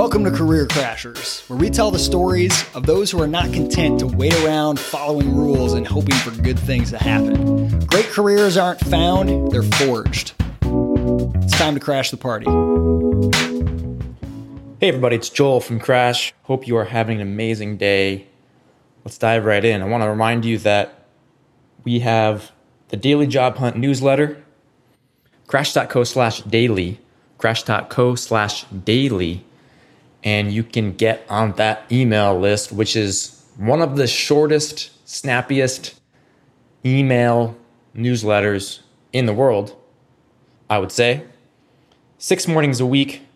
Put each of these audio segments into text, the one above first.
Welcome to Career Crashers, where we tell the stories of those who are not content to wait around following rules and hoping for good things to happen. Great careers aren't found, they're forged. It's time to crash the party. Hey, everybody, it's Joel from Crash. Hope you are having an amazing day. Let's dive right in. I want to remind you that we have the Daily Job Hunt newsletter, crash.co slash daily, crash.co slash daily and you can get on that email list, which is one of the shortest, snappiest email newsletters in the world, I would say. Six mornings a week,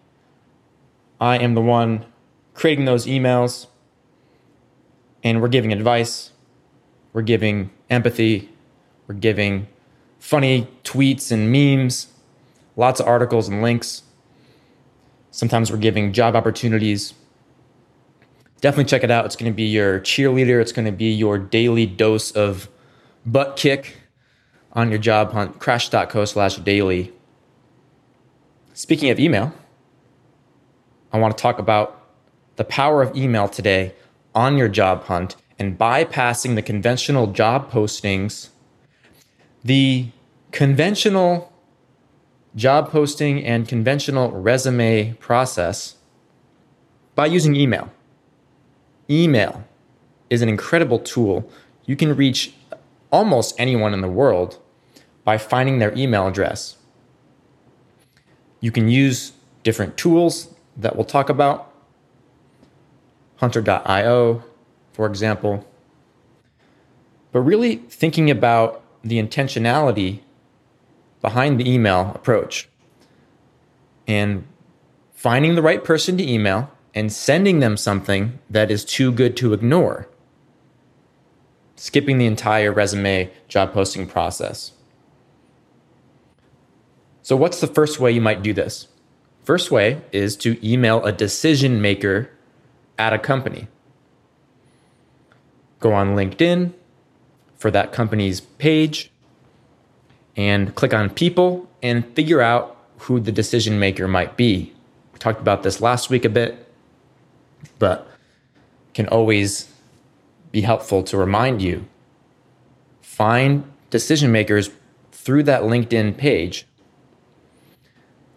I am the one creating those emails, and we're giving advice, we're giving empathy, we're giving funny tweets and memes, lots of articles and links Sometimes we're giving job opportunities. Definitely check it out. It's going to be your cheerleader. It's going to be your daily dose of butt kick on your job hunt. Crash.co slash daily. Speaking of email, I want to talk about the power of email today on your job hunt and bypassing the conventional job postings. The conventional job posting and conventional resume process by using email. Email is an incredible tool. You can reach almost anyone in the world by finding their email address. You can use different tools that we'll talk about, hunter.io, for example. But really thinking about the intentionality behind the email approach and finding the right person to email and sending them something that is too good to ignore. Skipping the entire resume job posting process. So, what's the first way you might do this? First way is to email a decision maker at a company. Go on LinkedIn for that company's page and click on people and figure out who the decision maker might be. We talked about this last week a bit, but can always be helpful to remind you. Find decision makers through that LinkedIn page.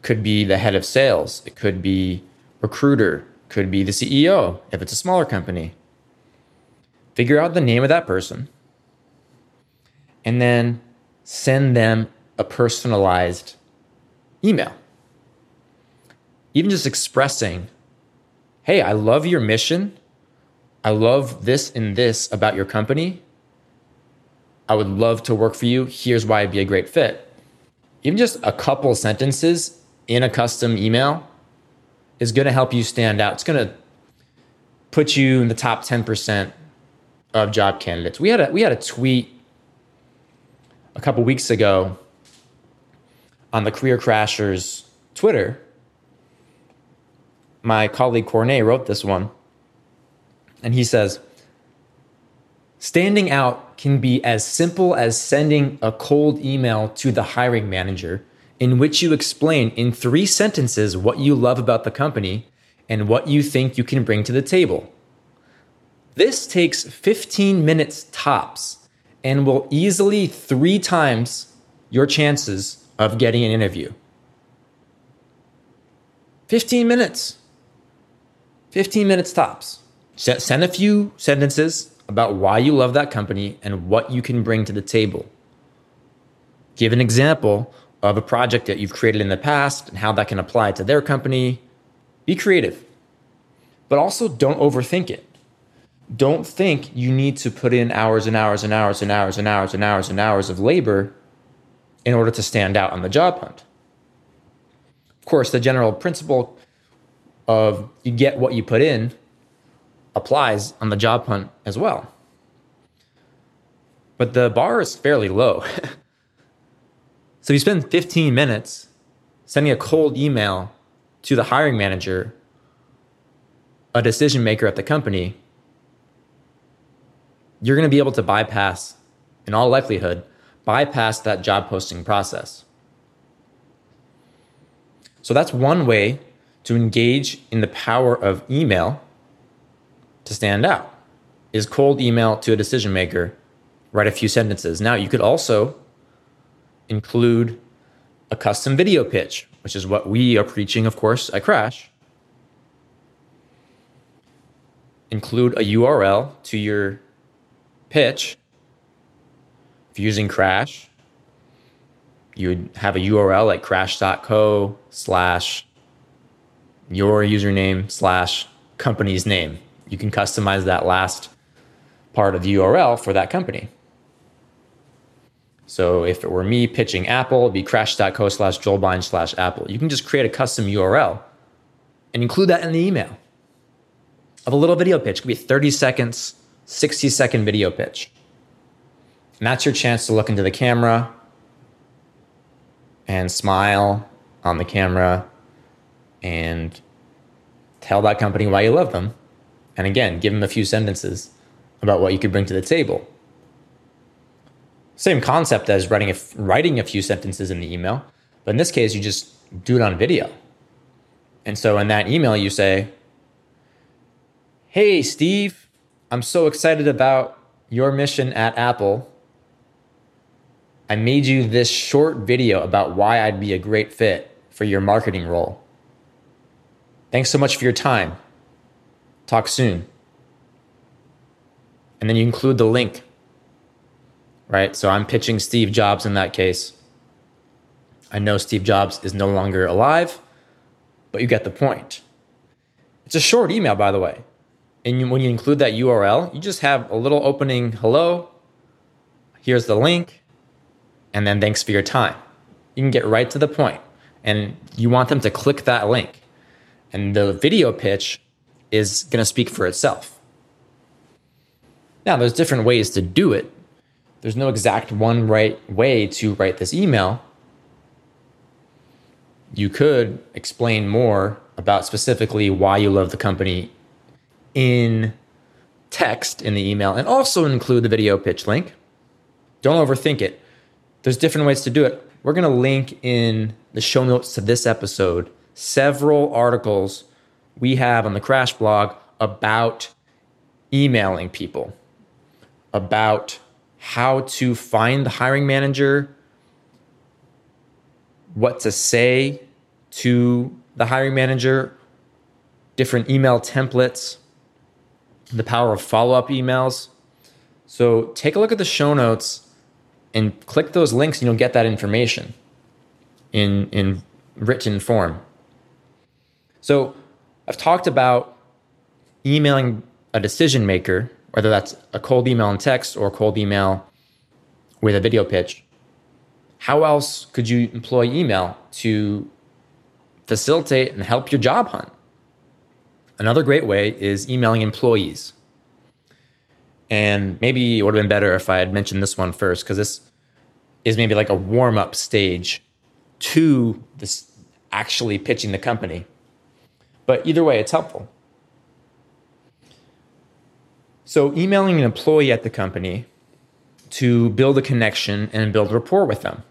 Could be the head of sales, it could be recruiter, could be the CEO if it's a smaller company. Figure out the name of that person and then send them a personalized email. Even just expressing, hey, I love your mission. I love this and this about your company. I would love to work for you. Here's why I'd be a great fit. Even just a couple sentences in a custom email is going to help you stand out. It's going to put you in the top 10% of job candidates. We had a we had a tweet a couple weeks ago on the Career Crashers Twitter, my colleague Cornet wrote this one. And he says, Standing out can be as simple as sending a cold email to the hiring manager in which you explain in three sentences what you love about the company and what you think you can bring to the table. This takes 15 minutes tops and will easily three times your chances of getting an interview. 15 minutes. 15 minutes tops. Send a few sentences about why you love that company and what you can bring to the table. Give an example of a project that you've created in the past and how that can apply to their company. Be creative, but also don't overthink it don't think you need to put in hours and hours and hours and hours and hours and hours and hours of labor in order to stand out on the job hunt. Of course, the general principle of you get what you put in applies on the job hunt as well. But the bar is fairly low. so you spend 15 minutes sending a cold email to the hiring manager, a decision maker at the company, you're going to be able to bypass, in all likelihood, bypass that job posting process. So that's one way to engage in the power of email to stand out. Is cold email to a decision maker, write a few sentences. Now, you could also include a custom video pitch, which is what we are preaching, of course, at Crash. Include a URL to your pitch. If you're using Crash, you would have a URL like crash.co slash your username slash company's name. You can customize that last part of the URL for that company. So if it were me pitching Apple, it'd be crash.co slash joelbein slash Apple. You can just create a custom URL and include that in the email of a little video pitch. It could be 30 seconds, 60 second video pitch. And that's your chance to look into the camera and smile on the camera and tell that company why you love them. And again, give them a few sentences about what you could bring to the table. Same concept as writing a, writing a few sentences in the email, but in this case, you just do it on video. And so in that email, you say, Hey, Steve, I'm so excited about your mission at Apple. I made you this short video about why I'd be a great fit for your marketing role. Thanks so much for your time. Talk soon. And then you include the link right? So I'm pitching Steve Jobs in that case. I know Steve Jobs is no longer alive, but you get the point. It's a short email, by the way. And you, when you include that URL, you just have a little opening hello, here's the link, and then thanks for your time. You can get right to the point, and you want them to click that link. And the video pitch is going to speak for itself. Now, there's different ways to do it, there's no exact one right way to write this email. You could explain more about specifically why you love the company in text in the email and also include the video pitch link. Don't overthink it. There's different ways to do it. We're going to link in the show notes to this episode several articles we have on the Crash blog about emailing people, about how to find the hiring manager, what to say to the hiring manager, different email templates, the power of follow up emails. So take a look at the show notes and click those links, and you'll get that information in, in written form. So I've talked about emailing a decision maker whether that's a cold email and text or a cold email with a video pitch. How else could you employ email to facilitate and help your job hunt? Another great way is emailing employees. And maybe it would have been better if I had mentioned this one first, because this is maybe like a warm up stage to this actually pitching the company. But either way, it's helpful. So, emailing an employee at the company to build a connection and build rapport with them.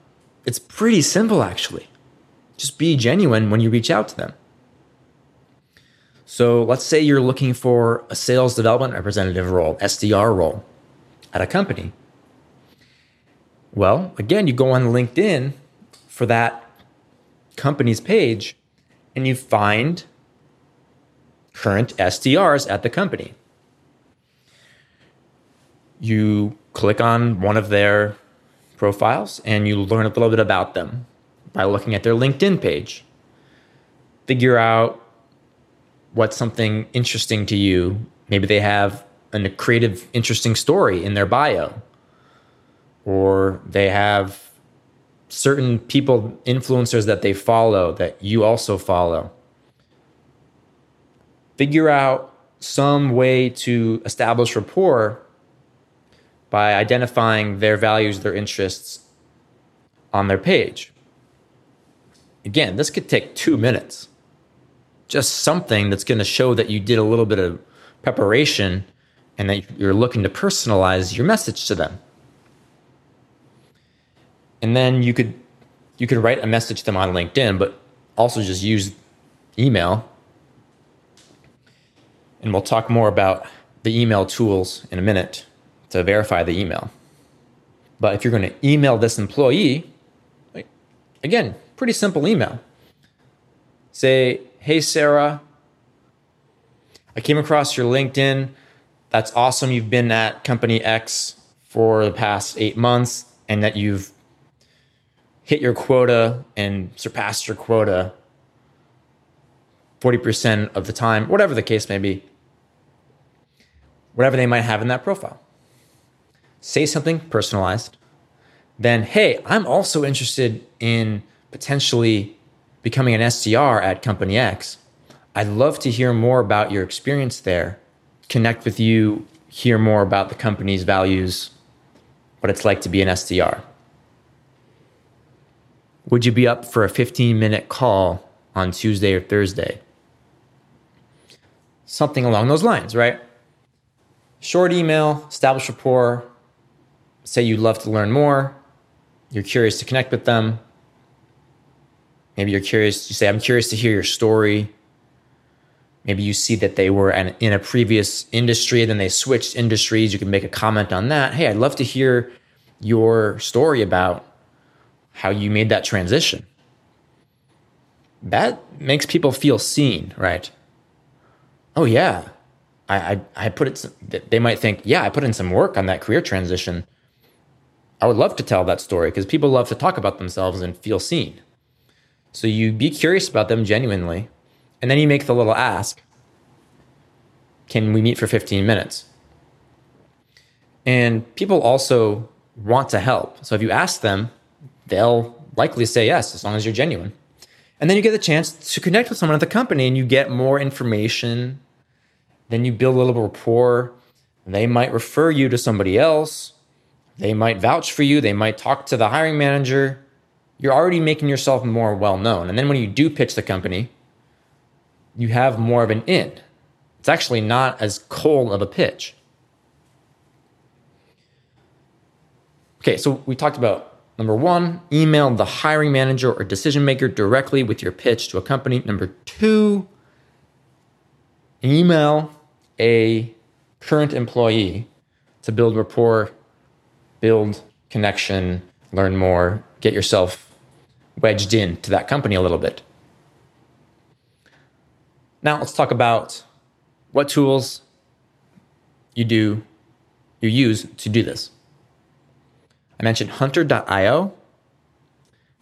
It's pretty simple, actually. Just be genuine when you reach out to them. So, let's say you're looking for a sales development representative role, SDR role, at a company. Well, again, you go on LinkedIn for that company's page and you find current SDRs at the company you click on one of their profiles and you learn a little bit about them by looking at their LinkedIn page. Figure out what's something interesting to you. Maybe they have a creative, interesting story in their bio, or they have certain people, influencers that they follow that you also follow. Figure out some way to establish rapport by identifying their values, their interests on their page. Again, this could take two minutes. Just something that's going to show that you did a little bit of preparation and that you're looking to personalize your message to them. And then you could you could write a message to them on LinkedIn, but also just use email. And we'll talk more about the email tools in a minute to verify the email. But if you're going to email this employee, again, pretty simple email. Say, hey, Sarah, I came across your LinkedIn. That's awesome. You've been at company X for the past eight months and that you've hit your quota and surpassed your quota 40% of the time, whatever the case may be, whatever they might have in that profile. Say something personalized. Then, hey, I'm also interested in potentially becoming an SDR at Company X. I'd love to hear more about your experience there, connect with you, hear more about the company's values, what it's like to be an SDR. Would you be up for a 15 minute call on Tuesday or Thursday? Something along those lines, right? Short email, establish rapport, say you'd love to learn more, you're curious to connect with them. Maybe you're curious, you say, I'm curious to hear your story. Maybe you see that they were in a previous industry, and then they switched industries. You can make a comment on that. Hey, I'd love to hear your story about how you made that transition. That makes people feel seen, right? Oh, yeah. I, I, I put it, they might think, yeah, I put in some work on that career transition. I would love to tell that story because people love to talk about themselves and feel seen. So you be curious about them genuinely, and then you make the little ask Can we meet for 15 minutes? And people also want to help. So if you ask them, they'll likely say yes, as long as you're genuine. And then you get the chance to connect with someone at the company and you get more information. Then you build a little rapport. They might refer you to somebody else. They might vouch for you. They might talk to the hiring manager. You're already making yourself more well known. And then when you do pitch the company, you have more of an in. It's actually not as cold of a pitch. Okay, so we talked about Number one, email the hiring manager or decision maker directly with your pitch to a company. Number two, email a current employee to build rapport, build connection, learn more, get yourself wedged in to that company a little bit. Now let's talk about what tools you do you use to do this. I mentioned hunter.io.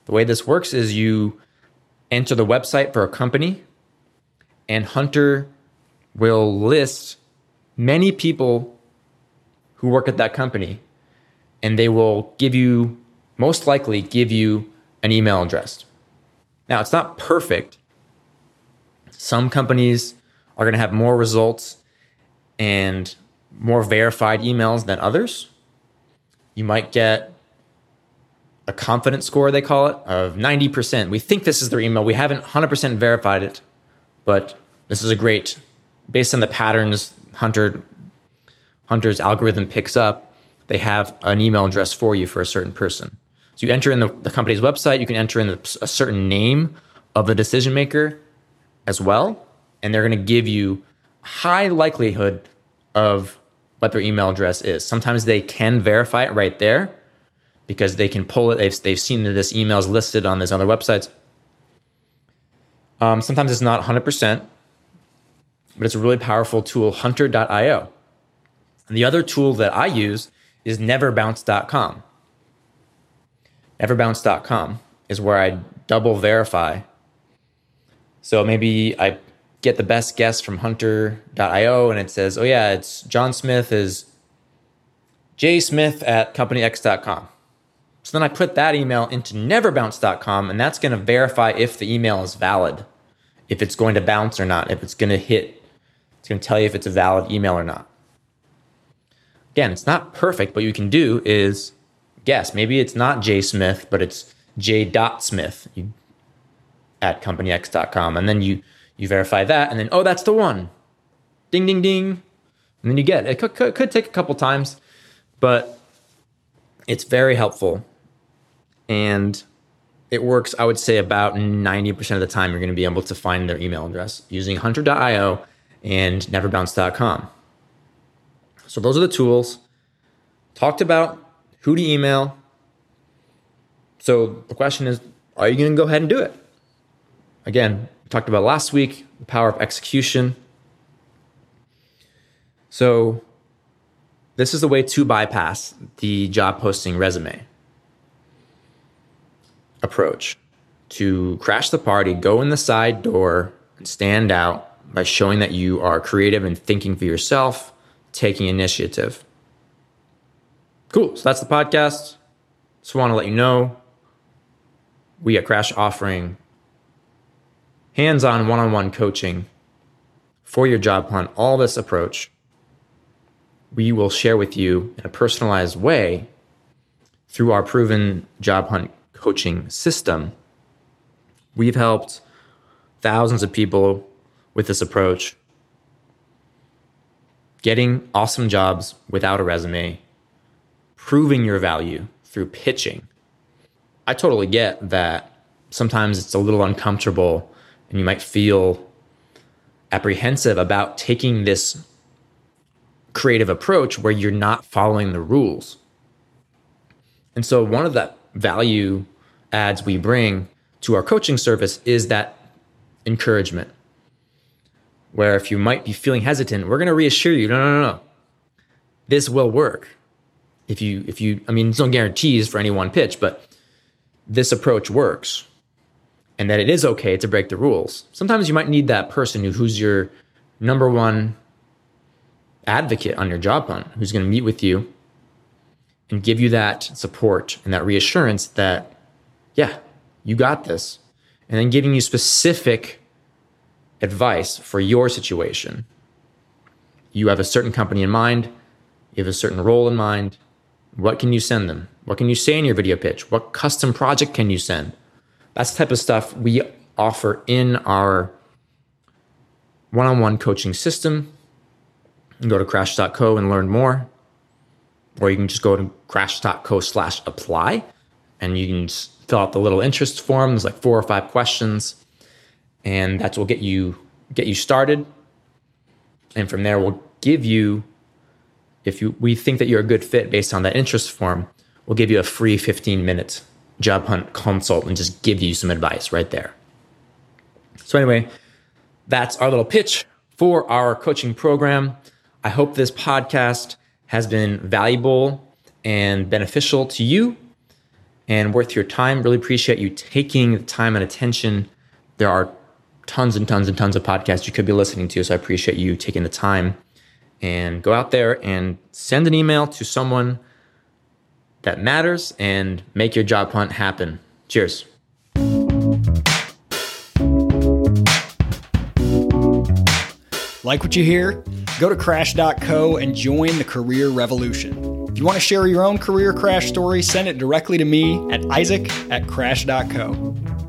The way this works is you enter the website for a company, and Hunter will list many people who work at that company, and they will give you, most likely, give you an email address. Now, it's not perfect. Some companies are going to have more results and more verified emails than others you might get a confidence score, they call it, of 90%. We think this is their email. We haven't 100% verified it, but this is a great, based on the patterns Hunter Hunter's algorithm picks up, they have an email address for you for a certain person. So you enter in the, the company's website, you can enter in the, a certain name of the decision maker as well, and they're going to give you high likelihood of what their email address is. Sometimes they can verify it right there because they can pull it. They've, they've seen that this email is listed on these other websites. Um, sometimes it's not 100%, but it's a really powerful tool, hunter.io. And the other tool that I use is neverbounce.com. Neverbounce.com is where I double verify. So maybe I get the best guess from hunter.io and it says, oh yeah, it's John Smith is J Smith at companyx.com. So then I put that email into neverbounce.com and that's going to verify if the email is valid, if it's going to bounce or not, if it's going to hit, it's going to tell you if it's a valid email or not. Again, it's not perfect. What you can do is guess. Maybe it's not J Smith, but it's J. dot Smith at companyx.com. And then you you verify that, and then, oh, that's the one. Ding, ding, ding. And then you get it. Could, could, could take a couple times, but it's very helpful. And it works, I would say, about 90% of the time, you're going to be able to find their email address using hunter.io and neverbounce.com. So, those are the tools. Talked about who to email. So, the question is are you going to go ahead and do it? Again, we talked about last week the power of execution. So, this is the way to bypass the job posting resume approach to crash the party, go in the side door, and stand out by showing that you are creative and thinking for yourself, taking initiative. Cool. So that's the podcast. Just want to let you know we at Crash offering hands on one on one coaching for your job hunt, all this approach. We will share with you in a personalized way through our proven job hunt coaching system. We've helped thousands of people with this approach getting awesome jobs without a resume, proving your value through pitching. I totally get that sometimes it's a little uncomfortable and you might feel apprehensive about taking this creative approach where you're not following the rules. And so, one of the value adds we bring to our coaching service is that encouragement. Where if you might be feeling hesitant, we're going to reassure you, no, no, no, no. This will work. If you, if you, I mean, there's no guarantees for any one pitch, but this approach works and that it is okay to break the rules. Sometimes you might need that person who, who's your number one advocate on your job hunt, who's going to meet with you and give you that support and that reassurance that yeah, you got this. And then giving you specific advice for your situation. You have a certain company in mind, you have a certain role in mind. What can you send them? What can you say in your video pitch? What custom project can you send? That's the type of stuff we offer in our one on one coaching system. Go to crash.co and learn more. Or you can just go to crash.co slash apply and you can fill out the little interest form. There's like four or five questions, and that's will get you get you started. And from there, we'll give you, if you we think that you're a good fit based on that interest form, we'll give you a free 15 minute job hunt consult and just give you some advice right there. So anyway, that's our little pitch for our coaching program. I hope this podcast has been valuable and beneficial to you and worth your time. Really appreciate you taking the time and attention. There are tons and tons and tons of podcasts you could be listening to. So I appreciate you taking the time and go out there and send an email to someone that matters and make your job hunt happen. Cheers. Like what you hear? Go to crash.co and join the career revolution. If you want to share your own career crash story, send it directly to me at isaac at crash.co.